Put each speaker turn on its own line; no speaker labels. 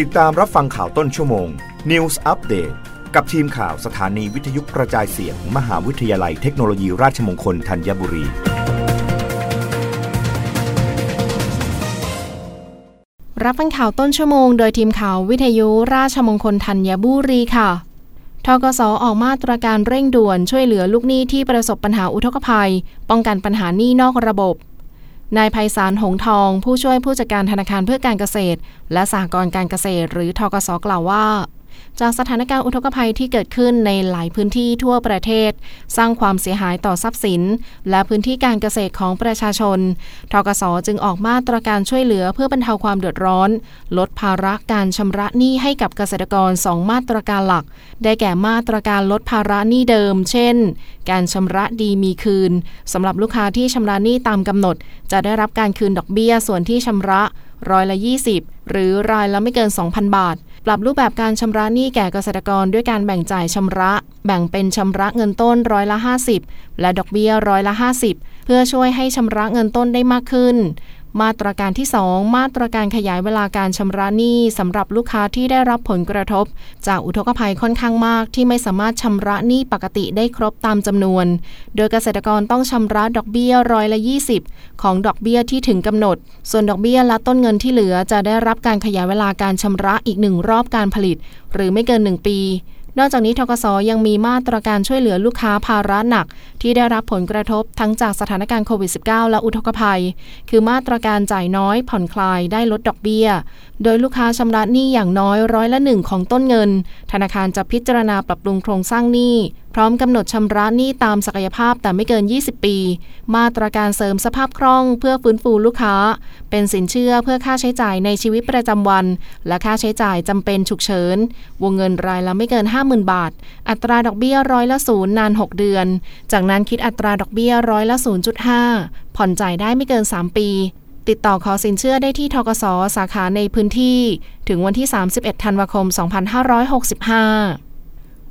ติดตามรับฟังข่าวต้นชั่วโมง News Update กับทีมข่าวสถานีวิทยุกระจายเสียงมมหาวิทยาลัยเทคโนโลยีราชมงคลธัญบุรี
รับฟังข่าวต้นชั่วโมง โดยทีมข่าววิทยุราชมงคลธัญบุรีค่ะทกสออกมาตรการเร่งด่วนช่วยเหลือลูกหนี้ที่ประสบปัญหาอุทกภัย ป้องกันปัญหาหนี้นอกระบบ นายไพศาลหงทอง ผู้ช่วยผู้จัดการธนาคารเพื่อการเกษตร และสหกรณ์การเกษตร หรือทกสกล่าวว่า จากสถานการณ์อุทกภัยที่เกิดขึ้นในหลายพื้นที่ทั่วประเทศ สร้างความเสียหายต่อทรัพย์สิน และพื้นที่การเกษตรของประชาชน ทกสจึงออกมาตรการช่วยเหลือเพื่อบรรเทาความเดือดร้อน ลดภาระการชำระหนี้ให้กับเกษตรกร 2 มาตรการหลัก ได้แก่มาตรการลดภาระหนี้เดิม เช่น การชำระดีมีคืนสำหรับลูกค้าที่ชำระหนี้ตามกำหนด จะได้รับการคืนดอกเบี้ยส่วนที่ชำระ ร้อยละ 20 หรือรายละไม่เกิน 2,000 บาท ปรับรูปแบบการชำระหนี้แก่เกษตรกรด้วยการแบ่งจ่ายชำระ แบ่งเป็นชำระเงินต้นร้อยละ 50 และดอกเบี้ยร้อยละ 50 เพื่อช่วยให้ชำระเงินต้นได้มากขึ้น มาตรการที่ 2 มาตรการขยายเวลาการชำระหนี้สำหรับลูกค้าที่ได้รับผลกระทบ จากอุทกภัยค่อนข้างมากที่ไม่สามารถชำระหนี้ปกติได้ครบตามจำนวน โดยเกษตรกรต้องชำระดอกเบี้ยร้อยละ 20 ของดอกเบี้ยที่ถึงกำหนด ส่วนดอกเบี้ยและต้นเงินที่เหลือจะได้รับการขยายเวลาการชำระอีกหนึ่งรอบการผลิต หรือไม่เกิน 1 ปี นอกจากนี้ทกสยังมีมาตรการช่วยเหลือลูกค้าภาระหนัก ที่ได้รับผลกระทบทั้งจากสถานการณ์โควิด -19 และอุทกภัย คือมาตรการจ่ายน้อยผ่อนคลายได้ลดดอกเบี้ย โดยลูกค้าชำระหนี้อย่างน้อยร้อยละหนึ่งของต้นเงิน ธนาคารจะพิจารณาปรับปรุงโครงสร้างหนี้พร้อมกำหนดชำระหนี้ตามศักยภาพแต่ไม่เกิน 20 ปี มาตรการเสริมสภาพคล่องเพื่อฟื้นฟูลูกค้า เป็นสินเชื่อเพื่อค่าใช้จ่ายในชีวิตประจำวัน และค่าใช้จ่ายจำเป็นฉุกเฉิน วงเงินรายละไม่เกิน 50,000 บาท อัตราดอกเบี้ยร้อยละศูนย์นาน 6 เดือน จากนั้นคิดอัตราดอกเบี้ยร้อยละ 0.5 ผ่อนจ่ายได้ไม่เกิน 3 ปีติดต่อขอสินเชื่อได้ที่ทกสสาขาในพื้นที่ ถึงวันที่ 31 ธันวาคม 2565